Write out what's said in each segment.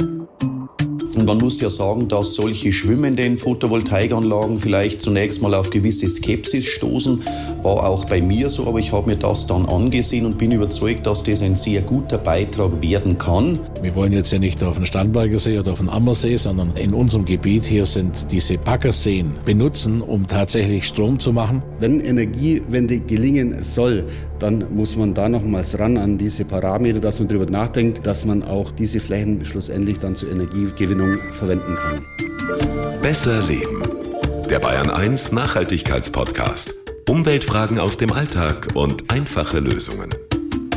Thank you. Und man muss ja sagen, dass solche schwimmenden Photovoltaikanlagen vielleicht zunächst mal auf gewisse Skepsis stoßen. War auch bei mir so, aber ich habe mir das dann angesehen und bin überzeugt, dass das ein sehr guter Beitrag werden kann. Wir wollen jetzt ja nicht auf den Starnberger See oder auf den Ammersee, sondern in unserem Gebiet hier sind diese Baggerseen benutzen, um tatsächlich Strom zu machen. Wenn Energiewende gelingen soll, dann muss man da nochmals ran an diese Parameter, dass man darüber nachdenkt, dass man auch diese Flächen schlussendlich dann zur Energiegewinnung verwenden kann. Besser Leben. Der Bayern 1 Nachhaltigkeitspodcast. Umweltfragen aus dem Alltag und einfache Lösungen.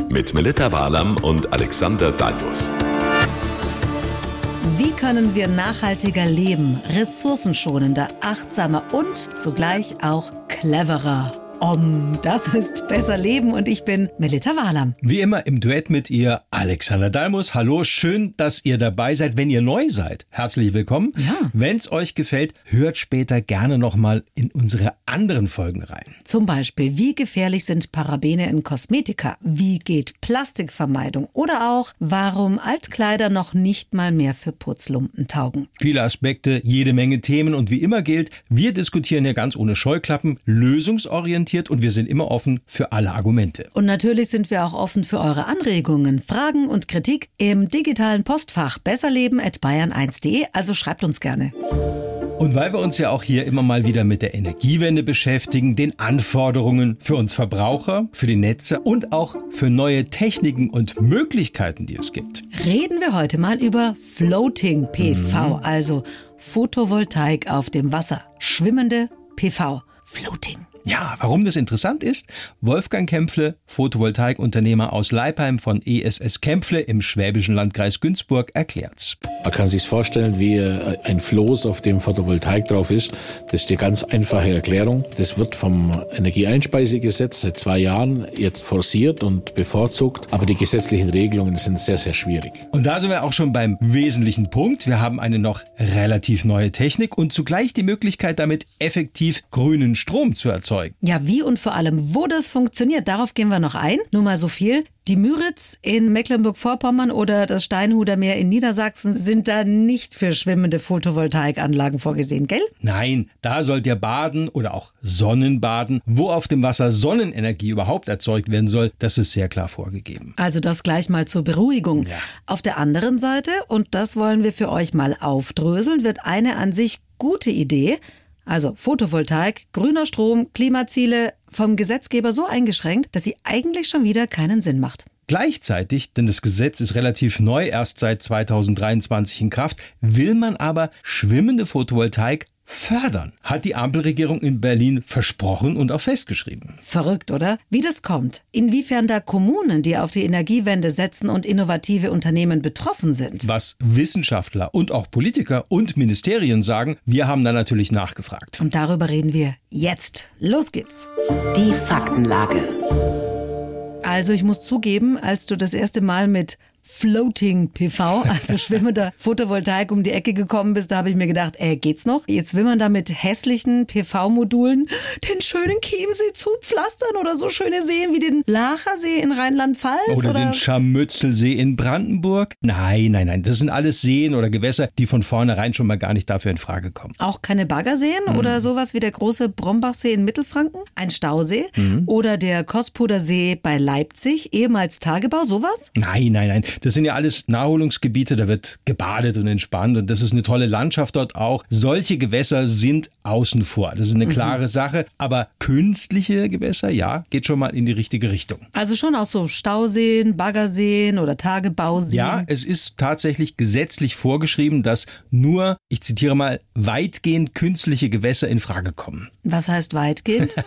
Mit Melita Walam und Alexander Dalmus. Wie können wir nachhaltiger leben, ressourcenschonender, achtsamer und zugleich auch cleverer? Om, das ist Besser Leben und ich bin Melita Wahlam. Wie immer im Duett mit ihr Alexander Dalmus. Hallo, schön, dass ihr dabei seid. Wenn ihr neu seid, herzlich willkommen. Ja. Wenn es euch gefällt, hört später gerne nochmal in unsere anderen Folgen rein. Zum Beispiel, wie gefährlich sind Parabene in Kosmetika? Wie geht Plastikvermeidung? Oder auch, warum Altkleider noch nicht mal mehr für Putzlumpen taugen? Viele Aspekte, jede Menge Themen und wie immer gilt, wir diskutieren hier ganz ohne Scheuklappen, lösungsorientiert und wir sind immer offen für alle Argumente. Und natürlich sind wir auch offen für eure Anregungen, Fragen und Kritik im digitalen Postfach besserleben.bayern1.de, also schreibt uns gerne. Und weil wir uns ja auch hier immer mal wieder mit der Energiewende beschäftigen, den Anforderungen für uns Verbraucher, für die Netze und auch für neue Techniken und Möglichkeiten, die es gibt. Reden wir heute mal über Floating PV, also Photovoltaik auf dem Wasser, schwimmende PV, Floating. Ja, warum das interessant ist? Wolfgang Kämpfle, Photovoltaikunternehmer aus Leipheim von ESS Kämpfle im schwäbischen Landkreis Günzburg, erklärt's. Man kann sich vorstellen, wie äh, ein Floß, auf dem Photovoltaik drauf ist. Das ist die ganz einfache Erklärung. Das wird vom Energieeinspeisegesetz seit zwei Jahren jetzt forciert und bevorzugt, aber die gesetzlichen Regelungen sind sehr, sehr schwierig. Und da sind wir auch schon beim wesentlichen Punkt. Wir haben eine noch relativ neue Technik und zugleich die Möglichkeit, damit effektiv grünen Strom zu erzeugen. Ja, wie und vor allem, wo das funktioniert, darauf gehen wir noch ein. Nur mal so viel. Die Müritz in Mecklenburg-Vorpommern oder das Steinhuder Meer in Niedersachsen sind da nicht für schwimmende Photovoltaikanlagen vorgesehen, gell? Nein, da sollt ihr baden oder auch Sonnenbaden. Wo auf dem Wasser Sonnenenergie überhaupt erzeugt werden soll, das ist sehr klar vorgegeben. Also das gleich mal zur Beruhigung. Ja. Auf der anderen Seite, und das wollen wir für euch mal aufdröseln, wird eine an sich gute Idee, also Photovoltaik, grüner Strom, Klimaziele vom Gesetzgeber so eingeschränkt, dass sie eigentlich schon wieder keinen Sinn macht. Gleichzeitig, denn das Gesetz ist relativ neu, erst seit 2023 in Kraft, will man aber schwimmende Photovoltaik fördern, hat die Ampelregierung in Berlin versprochen und auch festgeschrieben. Verrückt, oder? Wie das kommt, inwiefern da Kommunen, die auf die Energiewende setzen und innovative Unternehmen betroffen sind. Was Wissenschaftler und auch Politiker und Ministerien sagen, wir haben da natürlich nachgefragt. Und darüber reden wir jetzt. Los geht's. Die Faktenlage. Also ich muss zugeben, als du das erste Mal mit Floating PV, also schwimmender Photovoltaik um die Ecke gekommen bist, da habe ich mir gedacht, äh, geht's noch? Jetzt will man da mit hässlichen PV-Modulen den schönen Chiemsee zupflastern oder so schöne Seen wie den Lachersee in Rheinland-Pfalz? Oder, den Scharmützelsee in Brandenburg? Nein, nein, nein. Das sind alles Seen oder Gewässer, die von vornherein schon mal gar nicht dafür in Frage kommen. Auch keine Baggerseen oder sowas wie der große Brombachsee in Mittelfranken, ein Stausee oder der Kospudersee bei Leipzig, ehemals Tagebau, sowas? Nein, nein, nein. Das sind ja alles Naherholungsgebiete, da wird gebadet und entspannt und das ist eine tolle Landschaft dort auch. Solche Gewässer sind außen vor. Das ist eine klare Sache. Aber künstliche Gewässer, ja, geht schon mal in die richtige Richtung. Also schon auch so Stauseen, Baggerseen oder Tagebauseen. Ja, es ist tatsächlich gesetzlich vorgeschrieben, dass nur, ich zitiere mal, weitgehend künstliche Gewässer in Frage kommen. Was heißt weitgehend?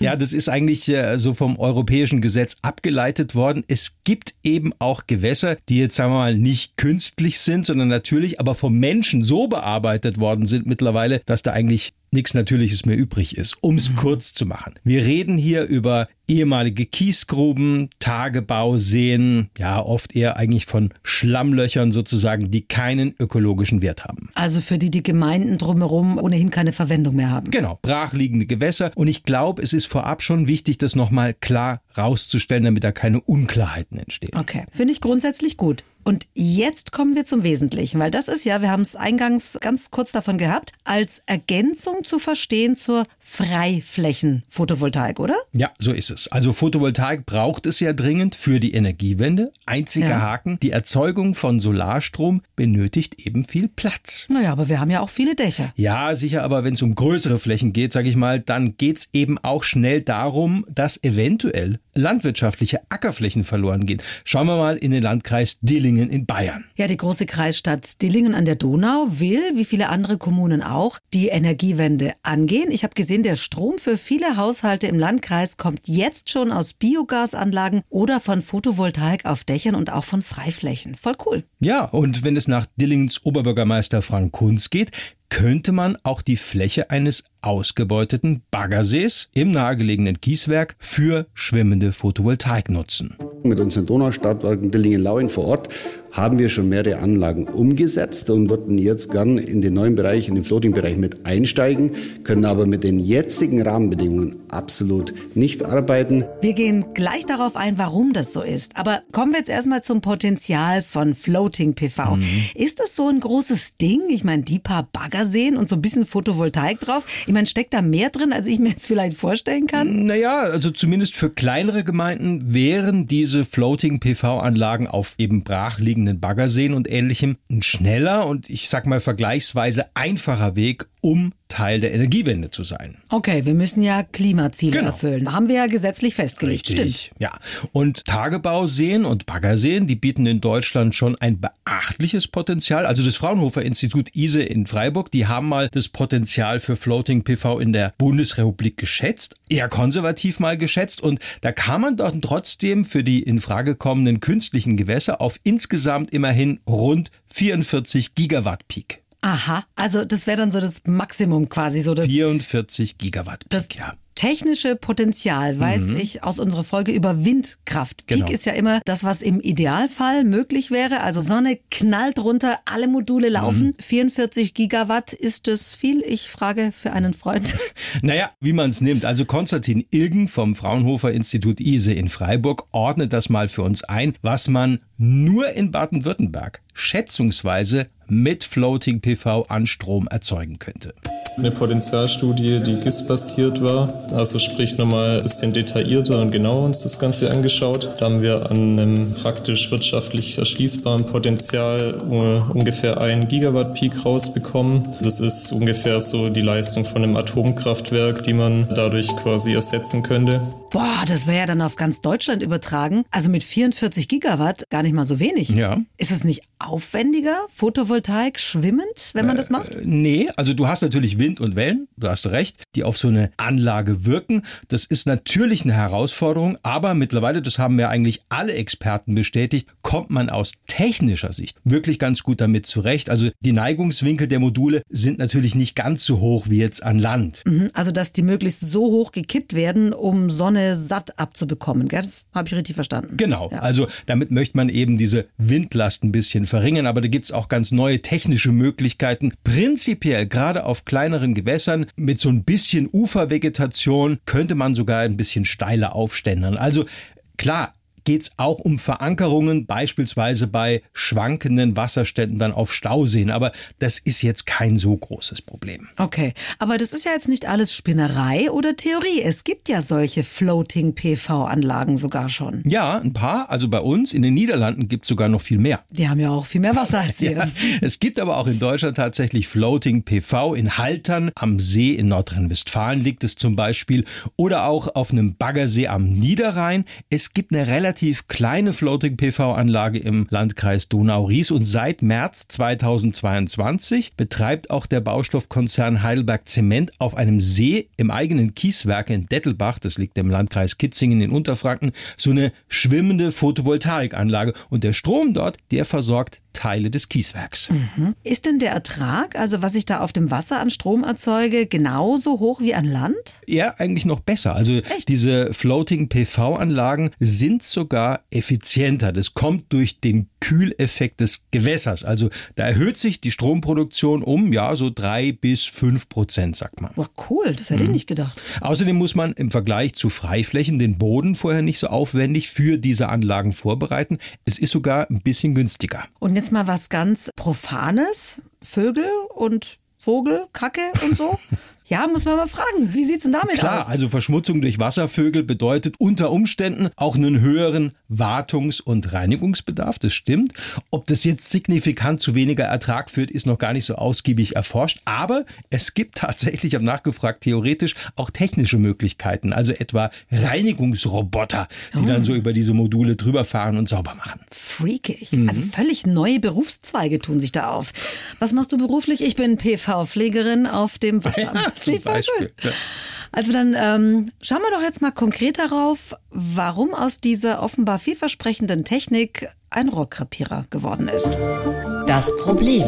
Ja, das ist eigentlich äh, so vom europäischen Gesetz abgeleitet worden. Es gibt eben auch Gewässer, die jetzt sagen wir mal nicht künstlich sind, sondern natürlich, aber vom Menschen so bearbeitet worden sind mittlerweile, dass da eigentlich nichts Natürliches mehr übrig ist, um es kurz zu machen. Wir reden hier über ehemalige Kiesgruben, Tagebauseen, ja oft eher eigentlich von Schlammlöchern sozusagen, die keinen ökologischen Wert haben. Also für die die Gemeinden drumherum ohnehin keine Verwendung mehr haben. Genau, brachliegende Gewässer. Und ich glaube, es ist vorab schon wichtig, das nochmal klar rauszustellen, damit da keine Unklarheiten entstehen. Okay, finde ich grundsätzlich gut. Und jetzt kommen wir zum Wesentlichen, weil das ist ja, wir haben es eingangs ganz kurz davon gehabt, als Ergänzung zu verstehen zur Freiflächen-Photovoltaik, oder? Ja, so ist es. Also Photovoltaik braucht es ja dringend für die Energiewende. Einziger ja. Haken, die Erzeugung von Solarstrom benötigt eben viel Platz. Naja, aber wir haben ja auch viele Dächer. Ja, sicher, aber wenn es um größere Flächen geht, sage ich mal, dann geht es eben auch schnell darum, dass eventuell landwirtschaftliche Ackerflächen verloren gehen. Schauen wir mal in den Landkreis Dillingen in Bayern. Ja, die große Kreisstadt Dillingen an der Donau will, wie viele andere Kommunen auch, die Energiewende angehen. Ich habe gesehen, der Strom für viele Haushalte im Landkreis kommt jetzt schon aus Biogasanlagen oder von Photovoltaik auf Dächern und auch von Freiflächen. Voll cool. Ja, und wenn es nach Dillingens Oberbürgermeister Frank Kunz geht, könnte man auch die Fläche eines ausgebeuteten Baggersees im nahegelegenen Kieswerk für schwimmende Photovoltaik nutzen. Mit unseren Donaustadtwerken Dillingen-Lauen vor Ort haben wir schon mehrere Anlagen umgesetzt und würden jetzt gern in den neuen Bereich, in den Floating-Bereich mit einsteigen, können aber mit den jetzigen Rahmenbedingungen absolut nicht arbeiten. Wir gehen gleich darauf ein, warum das so ist. Aber kommen wir jetzt erstmal zum Potenzial von Floating PV. Mhm. Ist das so ein großes Ding? Ich meine, die paar Bagger sehen und so ein bisschen Photovoltaik drauf. Ich meine, steckt da mehr drin, als ich mir jetzt vielleicht vorstellen kann? Naja, also zumindest für kleinere Gemeinden wären diese Floating PV-Anlagen auf eben brachliegenden anliegenden Baggerseen und ähnlichem ein schneller und ich sag mal vergleichsweise einfacher Weg, um Teil der Energiewende zu sein. Okay, wir müssen ja Klimaziele genau. erfüllen. Haben wir ja gesetzlich festgelegt. Richtig, Stimmt. Ja. Und Tagebauseen und Baggerseen, die bieten in Deutschland schon ein beachtliches Potenzial. Also das Fraunhofer Institut ISE in Freiburg, die haben mal das Potenzial für Floating PV in der Bundesrepublik geschätzt, eher konservativ mal geschätzt. Und da kann man dort trotzdem für die in Frage kommenden künstlichen Gewässer auf insgesamt immerhin rund 44 Gigawatt Peak. Aha, also das wäre dann so das Maximum quasi so das 44 Gigawatt. Das ja technische Potenzial weiß mhm. ich aus unserer Folge über Windkraft. Peak genau. ist ja immer das, was im Idealfall möglich wäre. Also Sonne knallt runter, alle Module laufen. Mhm. 44 Gigawatt, ist das viel? Ich frage für einen Freund. Naja, wie man es nimmt. Also Konstantin Ilgen vom Fraunhofer Institut ISE in Freiburg ordnet das mal für uns ein, was man nur in Baden-Württemberg schätzungsweise mit Floating PV an Strom erzeugen könnte. Eine Potenzialstudie, die GIS-basiert war, also sprich nochmal ein bisschen detaillierter und genauer uns das Ganze angeschaut. Da haben wir an einem praktisch wirtschaftlich erschließbaren Potenzial ungefähr ein Gigawatt Peak rausbekommen. Das ist ungefähr so die Leistung von einem Atomkraftwerk, die man dadurch quasi ersetzen könnte. Boah, das wäre ja dann auf ganz Deutschland übertragen. Also mit 44 Gigawatt gar nicht mal so wenig. Ja. Ist es nicht aufwendiger, Photovoltaik schwimmend, wenn man äh, das macht? Nee, also du hast natürlich Wind und Wellen, du hast recht, die auf so eine Anlage wirken. Das ist natürlich eine Herausforderung, aber mittlerweile, das haben mir eigentlich alle Experten bestätigt, kommt man aus technischer Sicht wirklich ganz gut damit zurecht. Also die Neigungswinkel der Module sind natürlich nicht ganz so hoch wie jetzt an Land. Mhm, also dass die möglichst so hoch gekippt werden, um Sonne satt abzubekommen. Gell? Das habe ich richtig verstanden. Genau. Ja. Also damit möchte man eben diese Windlast ein bisschen verringern, aber da gibt es auch ganz neue technische Möglichkeiten. Prinzipiell, gerade auf kleineren Gewässern, mit so ein bisschen Ufervegetation könnte man sogar ein bisschen steiler aufständern. Also klar, geht es auch um Verankerungen, beispielsweise bei schwankenden Wasserständen dann auf Stauseen. Aber das ist jetzt kein so großes Problem. Okay, aber das ist ja jetzt nicht alles Spinnerei oder Theorie. Es gibt ja solche Floating-PV-Anlagen sogar schon. Ja, ein paar. Also bei uns in den Niederlanden gibt es sogar noch viel mehr. Die haben ja auch viel mehr Wasser als wir. ja, es gibt aber auch in Deutschland tatsächlich Floating-PV in Haltern. Am See in Nordrhein-Westfalen liegt es zum Beispiel. Oder auch auf einem Baggersee am Niederrhein. Es gibt eine relativ relativ kleine Floating-PV-Anlage im Landkreis Donau-Ries und seit März 2022 betreibt auch der Baustoffkonzern Heidelberg Zement auf einem See im eigenen Kieswerk in Dettelbach, das liegt im Landkreis Kitzingen in Unterfranken, so eine schwimmende Photovoltaikanlage. Und der Strom dort, der versorgt Teile des Kieswerks. Mhm. Ist denn der Ertrag, also was ich da auf dem Wasser an Strom erzeuge, genauso hoch wie an Land? Ja, eigentlich noch besser. Also Echt? diese Floating PV-Anlagen sind sogar effizienter. Das kommt durch den Kühleffekt des Gewässers. Also da erhöht sich die Stromproduktion um ja so drei bis fünf Prozent, sagt man. Boah, cool, das hätte mhm. ich nicht gedacht. Außerdem muss man im Vergleich zu Freiflächen den Boden vorher nicht so aufwendig für diese Anlagen vorbereiten. Es ist sogar ein bisschen günstiger. Und jetzt mal was ganz Profanes. Vögel und Vogel, Kacke und so. Ja, muss man mal fragen, wie sieht's denn damit Klar, aus? Klar, also Verschmutzung durch Wasservögel bedeutet unter Umständen auch einen höheren Wartungs- und Reinigungsbedarf, das stimmt. Ob das jetzt signifikant zu weniger Ertrag führt, ist noch gar nicht so ausgiebig erforscht, aber es gibt tatsächlich, ich habe nachgefragt, theoretisch auch technische Möglichkeiten, also etwa Reinigungsroboter, die oh. dann so über diese Module drüber fahren und sauber machen. Freakig. Mhm. Also völlig neue Berufszweige tun sich da auf. Was machst du beruflich? Ich bin PV-Pflegerin auf dem Wasser. zum Beispiel. Ja. Also dann ähm, schauen wir doch jetzt mal konkret darauf, warum aus dieser offenbar vielversprechenden Technik ein Rohrkrepierer geworden ist. Das Problem.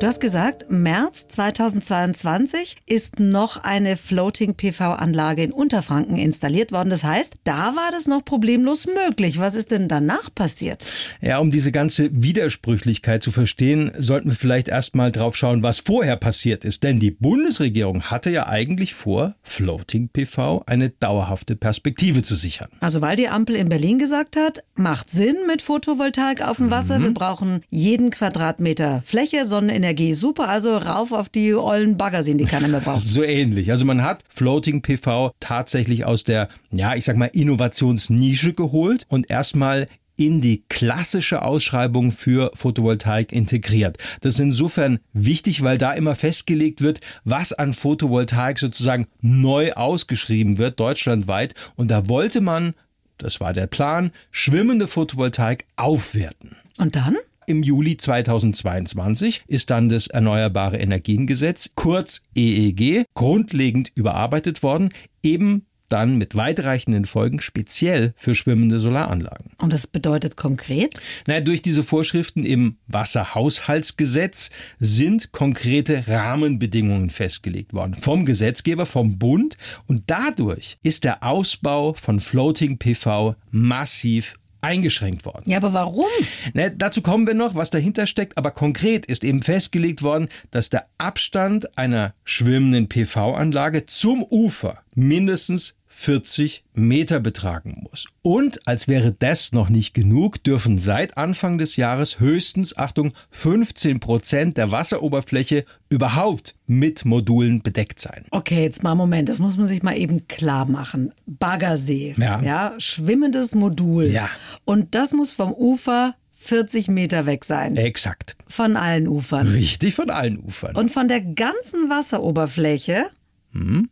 Du hast gesagt, März 2022 ist noch eine Floating PV-Anlage in Unterfranken installiert worden. Das heißt, da war das noch problemlos möglich. Was ist denn danach passiert? Ja, um diese ganze Widersprüchlichkeit zu verstehen, sollten wir vielleicht erstmal drauf schauen, was vorher passiert ist. Denn die Bundesregierung hatte ja eigentlich vor, Floating PV eine dauerhafte Perspektive zu sichern. Also weil die Ampel in Berlin gesagt hat, macht Sinn mit Photovoltaik auf dem Wasser. Mhm. Wir brauchen jeden Quadratmeter Fläche, Sonnenenergie Energie. Super, also rauf auf die ollen Baggerseen, die keiner mehr braucht. So ähnlich. Also man hat Floating PV tatsächlich aus der, ja, ich sag mal, Innovationsnische geholt und erstmal in die klassische Ausschreibung für Photovoltaik integriert. Das ist insofern wichtig, weil da immer festgelegt wird, was an Photovoltaik sozusagen neu ausgeschrieben wird, deutschlandweit. Und da wollte man, das war der Plan, schwimmende Photovoltaik aufwerten. Und dann? Im Juli 2022 ist dann das Erneuerbare Energiengesetz, kurz EEG, grundlegend überarbeitet worden, eben dann mit weitreichenden Folgen speziell für schwimmende Solaranlagen. Und das bedeutet konkret? Naja, durch diese Vorschriften im Wasserhaushaltsgesetz sind konkrete Rahmenbedingungen festgelegt worden. Vom Gesetzgeber, vom Bund. Und dadurch ist der Ausbau von Floating PV massiv eingeschränkt worden. Ja, aber warum? Na, dazu kommen wir noch, was dahinter steckt. Aber konkret ist eben festgelegt worden, dass der Abstand einer schwimmenden PV-Anlage zum Ufer mindestens 40 Meter betragen muss. Und als wäre das noch nicht genug, dürfen seit Anfang des Jahres höchstens, Achtung, 15 Prozent der Wasseroberfläche überhaupt mit Modulen bedeckt sein. Okay, jetzt mal Moment, das muss man sich mal eben klar machen. Baggersee, ja, ja schwimmendes Modul. Ja. Und das muss vom Ufer 40 Meter weg sein. Exakt. Von allen Ufern. Richtig, von allen Ufern. Und von der ganzen Wasseroberfläche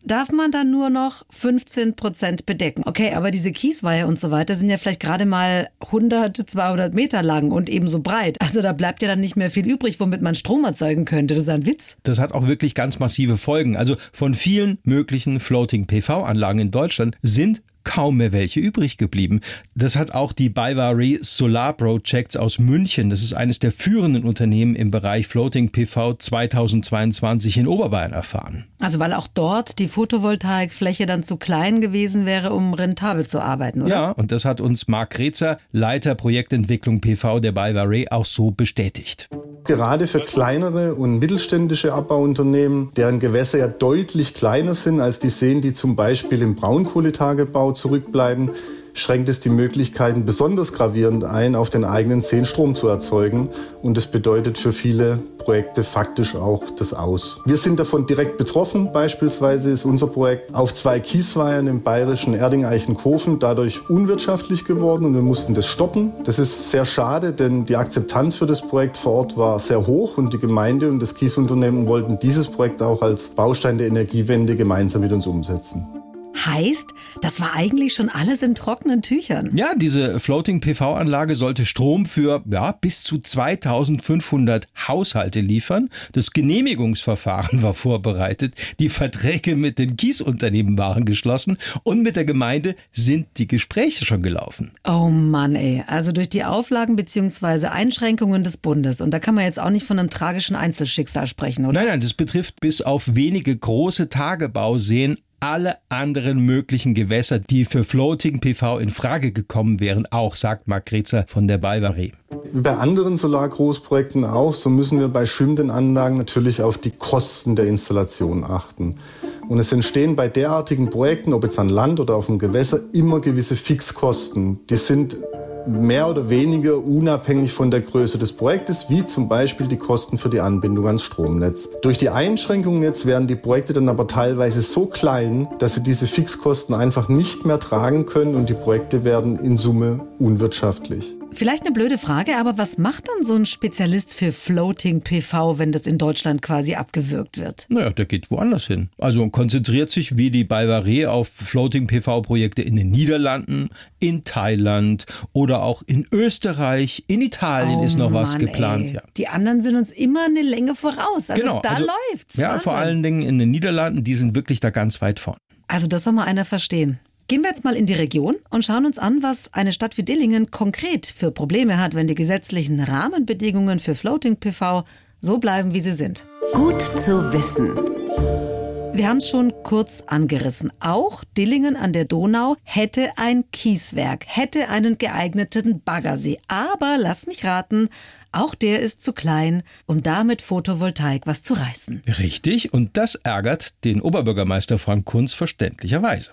darf man dann nur noch 15 Prozent bedecken. Okay, aber diese Kiesweihe und so weiter sind ja vielleicht gerade mal 100, 200 Meter lang und ebenso breit. Also da bleibt ja dann nicht mehr viel übrig, womit man Strom erzeugen könnte. Das ist ein Witz. Das hat auch wirklich ganz massive Folgen. Also von vielen möglichen Floating PV-Anlagen in Deutschland sind kaum mehr welche übrig geblieben. Das hat auch die Bivary Solar Projects aus München, das ist eines der führenden Unternehmen im Bereich Floating PV 2022 in Oberbayern erfahren. Also weil auch dort die Photovoltaikfläche dann zu klein gewesen wäre, um rentabel zu arbeiten, oder? Ja, und das hat uns Marc Kretzer, Leiter Projektentwicklung PV der Bivary, auch so bestätigt. Gerade für kleinere und mittelständische Abbauunternehmen, deren Gewässer ja deutlich kleiner sind als die Seen, die zum Beispiel im Braunkohletagebau zurückbleiben, schränkt es die Möglichkeiten besonders gravierend ein, auf den eigenen Seen Strom zu erzeugen. Und es bedeutet für viele Projekte faktisch auch das Aus. Wir sind davon direkt betroffen. Beispielsweise ist unser Projekt auf zwei Kiesweihern im bayerischen Erding-Eichenkofen dadurch unwirtschaftlich geworden und wir mussten das stoppen. Das ist sehr schade, denn die Akzeptanz für das Projekt vor Ort war sehr hoch und die Gemeinde und das Kiesunternehmen wollten dieses Projekt auch als Baustein der Energiewende gemeinsam mit uns umsetzen. Heißt, das war eigentlich schon alles in trockenen Tüchern. Ja, diese Floating PV-Anlage sollte Strom für ja, bis zu 2500 Haushalte liefern. Das Genehmigungsverfahren war vorbereitet. Die Verträge mit den Kiesunternehmen waren geschlossen und mit der Gemeinde sind die Gespräche schon gelaufen. Oh Mann, ey. Also durch die Auflagen bzw. Einschränkungen des Bundes. Und da kann man jetzt auch nicht von einem tragischen Einzelschicksal sprechen, oder? Nein, nein, das betrifft bis auf wenige große Tagebauseen alle anderen möglichen Gewässer, die für Floating PV in Frage gekommen wären, auch, sagt Marc Kretzer von der Balvarie. Wie bei anderen Solargroßprojekten auch, so müssen wir bei schwimmenden Anlagen natürlich auf die Kosten der Installation achten. Und es entstehen bei derartigen Projekten, ob jetzt an Land oder auf dem Gewässer, immer gewisse Fixkosten. Die sind mehr oder weniger unabhängig von der Größe des Projektes, wie zum Beispiel die Kosten für die Anbindung ans Stromnetz. Durch die Einschränkungen jetzt werden die Projekte dann aber teilweise so klein, dass sie diese Fixkosten einfach nicht mehr tragen können und die Projekte werden in Summe unwirtschaftlich. Vielleicht eine blöde Frage, aber was macht dann so ein Spezialist für Floating PV, wenn das in Deutschland quasi abgewürgt wird? Naja, der geht woanders hin. Also konzentriert sich wie die Balvaré auf Floating PV-Projekte in den Niederlanden, in Thailand oder auch in Österreich. In Italien oh ist noch was Mann, geplant. Ey. Ja. Die anderen sind uns immer eine Länge voraus. Also genau, da also, läuft's. Ja, Wahnsinn. vor allen Dingen in den Niederlanden, die sind wirklich da ganz weit vorn. Also das soll mal einer verstehen. Gehen wir jetzt mal in die Region und schauen uns an, was eine Stadt wie Dillingen konkret für Probleme hat, wenn die gesetzlichen Rahmenbedingungen für Floating PV so bleiben, wie sie sind. Gut zu wissen. Wir haben es schon kurz angerissen. Auch Dillingen an der Donau hätte ein Kieswerk, hätte einen geeigneten Baggersee. Aber lass mich raten, auch der ist zu klein, um damit Photovoltaik was zu reißen. Richtig, und das ärgert den Oberbürgermeister Frank Kunz verständlicherweise.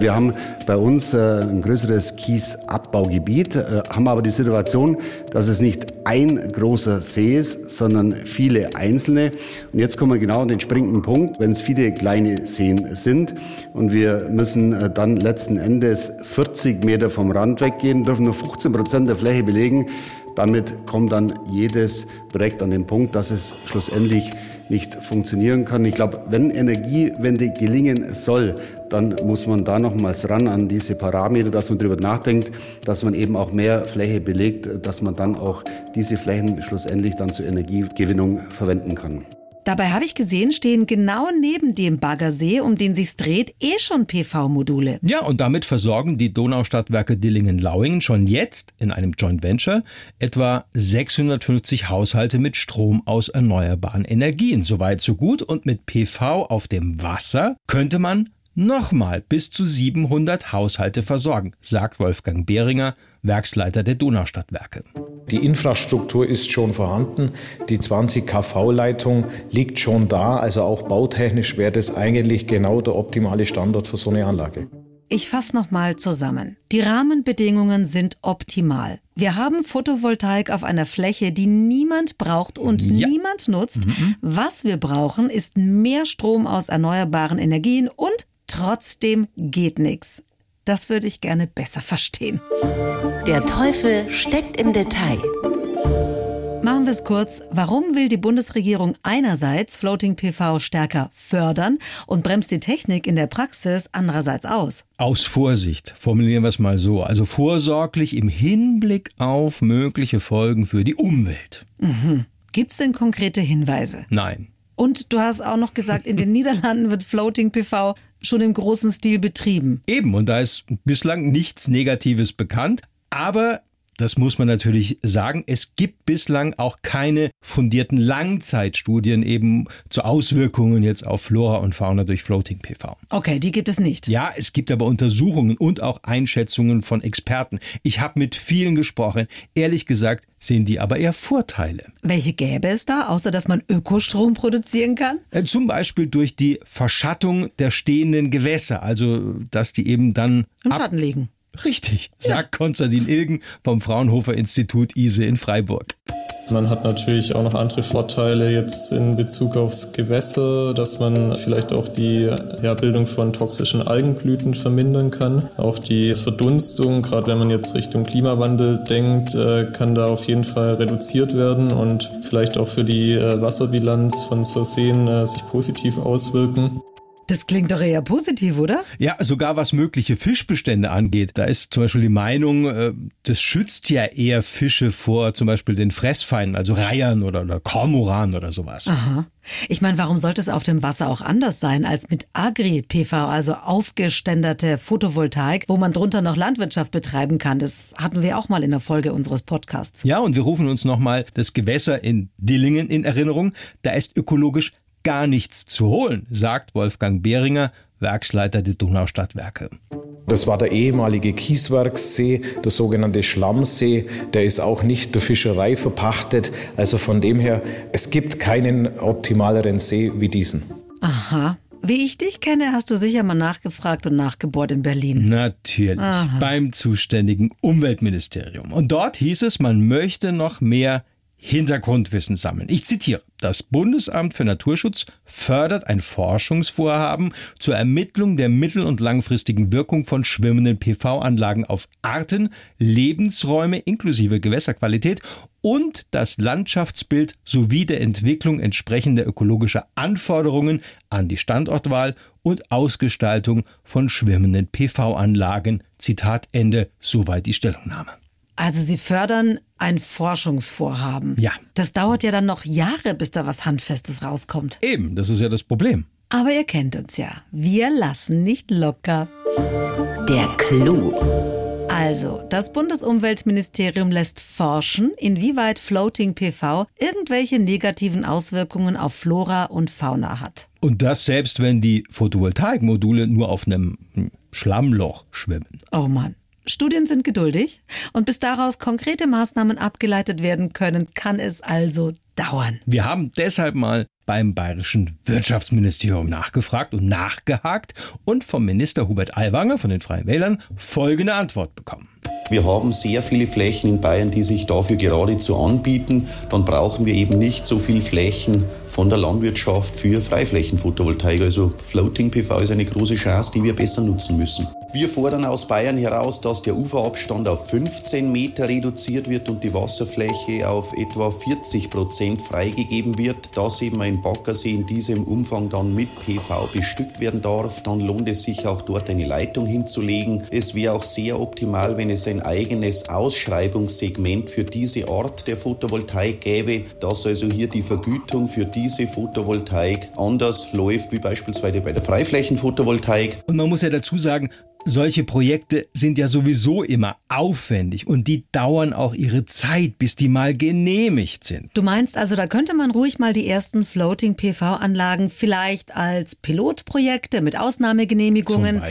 Wir haben bei uns äh, ein größeres Kiesabbaugebiet, äh, haben aber die Situation, dass es nicht ein großer See ist, sondern viele einzelne. Und jetzt kommen wir genau an den springenden Punkt, wenn es viele kleine Seen sind und wir müssen äh, dann letzten Endes 40 Meter vom Rand weggehen, dürfen nur 15 Prozent der Fläche belegen. Damit kommt dann jedes Projekt an den Punkt, dass es schlussendlich nicht funktionieren kann. Ich glaube, wenn Energiewende gelingen soll, dann muss man da nochmals ran an diese Parameter, dass man darüber nachdenkt, dass man eben auch mehr Fläche belegt, dass man dann auch diese Flächen schlussendlich dann zur Energiegewinnung verwenden kann. Dabei habe ich gesehen, stehen genau neben dem Baggersee, um den sich's dreht, eh schon PV-Module. Ja, und damit versorgen die Donaustadtwerke Dillingen-Lauingen schon jetzt in einem Joint Venture etwa 650 Haushalte mit Strom aus erneuerbaren Energien. Soweit so gut. Und mit PV auf dem Wasser könnte man nochmal bis zu 700 Haushalte versorgen, sagt Wolfgang Behringer, Werksleiter der Donaustadtwerke. Die Infrastruktur ist schon vorhanden, die 20 kV-Leitung liegt schon da, also auch bautechnisch wäre das eigentlich genau der optimale Standort für so eine Anlage. Ich fasse nochmal zusammen. Die Rahmenbedingungen sind optimal. Wir haben Photovoltaik auf einer Fläche, die niemand braucht und Ja. niemand nutzt. Was wir brauchen, ist mehr Strom aus erneuerbaren Energien und trotzdem geht nichts. Das würde ich gerne besser verstehen. Der Teufel steckt im Detail. Machen wir es kurz. Warum will die Bundesregierung einerseits Floating PV stärker fördern und bremst die Technik in der Praxis andererseits aus? Aus Vorsicht, formulieren wir es mal so, also vorsorglich im Hinblick auf mögliche Folgen für die Umwelt. Gibt's denn konkrete Hinweise? Nein. Und du hast auch noch gesagt, in den Niederlanden wird Floating PV schon im großen Stil betrieben. Eben, und da ist bislang nichts Negatives bekannt, aber das muss man natürlich sagen, es gibt bislang auch keine fundierten Langzeitstudien eben zu Auswirkungen jetzt auf Flora und Fauna durch Floating PV. Okay, die gibt es nicht. Ja, es gibt aber Untersuchungen und auch Einschätzungen von Experten. Ich habe mit vielen gesprochen. Ehrlich gesagt sehen die aber eher Vorteile. Welche gäbe es da, außer dass man Ökostrom produzieren kann? Äh, Zum Beispiel durch die Verschattung der stehenden Gewässer, also dass die eben dann Im Schatten liegen. Richtig, sagt Konstantin Ilgen vom Fraunhofer Institut ISE in Freiburg. Man hat natürlich auch noch andere Vorteile jetzt in Bezug aufs Gewässer, dass man vielleicht auch die Herbildung von toxischen Algenblüten vermindern kann. Auch die Verdunstung, gerade wenn man jetzt Richtung Klimawandel denkt, äh, kann da auf jeden Fall reduziert werden und vielleicht auch für die äh, Wasserbilanz von so Seen äh, sich positiv auswirken. Das klingt doch eher positiv, oder? Ja, sogar was mögliche Fischbestände angeht. Da ist zum Beispiel die Meinung, äh, das schützt ja eher Fische vor zum Beispiel den Fressfeinden, also Reihern oder, oder Kormoran oder sowas. Aha. Ich meine, warum sollte es auf dem Wasser auch anders sein als mit Agri-PV, also aufgeständerte Photovoltaik, wo man drunter noch Landwirtschaft betreiben kann? Das hatten wir auch mal in der Folge unseres Podcasts. Ja, und wir rufen uns nochmal das Gewässer in Dillingen in Erinnerung. Da ist ökologisch gar nichts zu holen, sagt Wolfgang Behringer, Werksleiter der Donaustadtwerke. Das war der ehemalige Kieswerkssee, der sogenannte Schlammsee. Der ist auch nicht der Fischerei verpachtet. Also von dem her, es gibt keinen optimaleren See wie diesen. Aha. Wie ich dich kenne, hast du sicher mal nachgefragt und nachgebohrt in Berlin. Natürlich, Aha. beim zuständigen Umweltministerium. Und dort hieß es, man möchte noch mehr Hintergrundwissen sammeln. Ich zitiere. Das Bundesamt für Naturschutz fördert ein Forschungsvorhaben zur Ermittlung der mittel- und langfristigen Wirkung von schwimmenden PV-Anlagen auf Arten, Lebensräume inklusive Gewässerqualität und das Landschaftsbild sowie der Entwicklung entsprechender ökologischer Anforderungen an die Standortwahl und Ausgestaltung von schwimmenden PV-Anlagen. Zitat Ende, soweit die Stellungnahme. Also Sie fördern ein Forschungsvorhaben. Ja. Das dauert ja dann noch Jahre, bis da was Handfestes rauskommt. Eben, das ist ja das Problem. Aber ihr kennt uns ja. Wir lassen nicht locker. Der Clou. Also, das Bundesumweltministerium lässt forschen, inwieweit Floating PV irgendwelche negativen Auswirkungen auf Flora und Fauna hat. Und das selbst, wenn die Photovoltaikmodule nur auf einem Schlammloch schwimmen. Oh Mann. Studien sind geduldig und bis daraus konkrete Maßnahmen abgeleitet werden können, kann es also dauern. Wir haben deshalb mal beim bayerischen Wirtschaftsministerium nachgefragt und nachgehakt und vom Minister Hubert Aiwanger von den Freien Wählern folgende Antwort bekommen. Wir haben sehr viele Flächen in Bayern, die sich dafür geradezu anbieten. Dann brauchen wir eben nicht so viel Flächen von der Landwirtschaft für Freiflächenphotovoltaik. Also Floating PV ist eine große Chance, die wir besser nutzen müssen. Wir fordern aus Bayern heraus, dass der Uferabstand auf 15 Meter reduziert wird und die Wasserfläche auf etwa 40 Prozent freigegeben wird. Dass eben ein Baggersee in diesem Umfang dann mit PV bestückt werden darf, dann lohnt es sich auch dort eine Leitung hinzulegen. Es wäre auch sehr optimal, wenn es ein eigenes Ausschreibungssegment für diese Art der Photovoltaik gäbe, dass also hier die Vergütung für diese Photovoltaik anders läuft, wie beispielsweise bei der Freiflächenphotovoltaik. Und man muss ja dazu sagen, solche Projekte sind ja sowieso immer aufwendig und die dauern auch ihre Zeit, bis die mal genehmigt sind. Du meinst also, da könnte man ruhig mal die ersten Floating PV-Anlagen vielleicht als Pilotprojekte mit Ausnahmegenehmigungen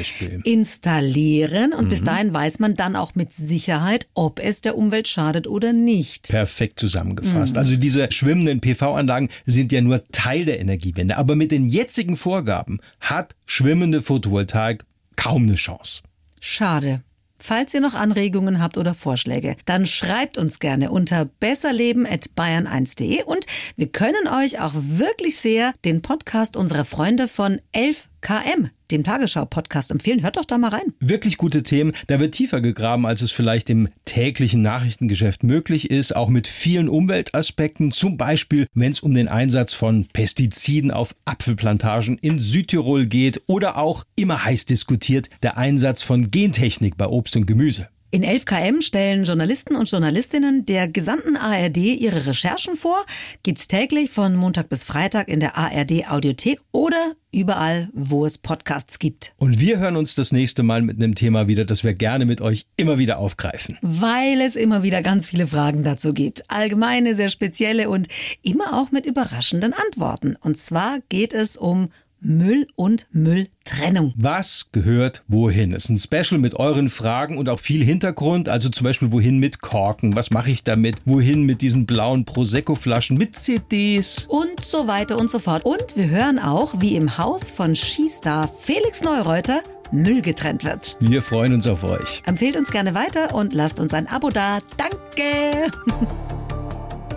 installieren und mhm. bis dahin weiß man dann auch mit Sicherheit, ob es der Umwelt schadet oder nicht. Perfekt zusammengefasst. Mhm. Also diese schwimmenden PV-Anlagen sind ja nur Teil der Energiewende, aber mit den jetzigen Vorgaben hat schwimmende Photovoltaik kaum eine Chance. Schade. Falls ihr noch Anregungen habt oder Vorschläge, dann schreibt uns gerne unter besserleben.bayern1.de und wir können euch auch wirklich sehr den Podcast unserer Freunde von 11KM dem Tagesschau-Podcast empfehlen. Hört doch da mal rein. Wirklich gute Themen. Da wird tiefer gegraben, als es vielleicht im täglichen Nachrichtengeschäft möglich ist. Auch mit vielen Umweltaspekten. Zum Beispiel, wenn es um den Einsatz von Pestiziden auf Apfelplantagen in Südtirol geht. Oder auch immer heiß diskutiert der Einsatz von Gentechnik bei Obst und Gemüse. In 11KM stellen Journalisten und Journalistinnen der gesamten ARD ihre Recherchen vor. Gibt's täglich von Montag bis Freitag in der ARD Audiothek oder überall, wo es Podcasts gibt. Und wir hören uns das nächste Mal mit einem Thema wieder, das wir gerne mit euch immer wieder aufgreifen. Weil es immer wieder ganz viele Fragen dazu gibt. Allgemeine, sehr spezielle und immer auch mit überraschenden Antworten. Und zwar geht es um Müll und Mülltrennung. Was gehört wohin? Das ist ein Special mit euren Fragen und auch viel Hintergrund. Also zum Beispiel, wohin mit Korken? Was mache ich damit? Wohin mit diesen blauen Prosecco-Flaschen? Mit CDs? Und so weiter und so fort. Und wir hören auch, wie im Haus von Skistar Felix Neureuter Müll getrennt wird. Wir freuen uns auf euch. Empfehlt uns gerne weiter und lasst uns ein Abo da. Danke!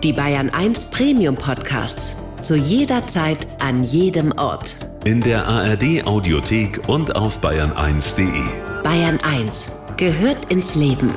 Die Bayern 1 Premium Podcasts. Zu jeder Zeit, an jedem Ort. In der ARD Audiothek und auf bayern1.de. Bayern 1 gehört ins Leben.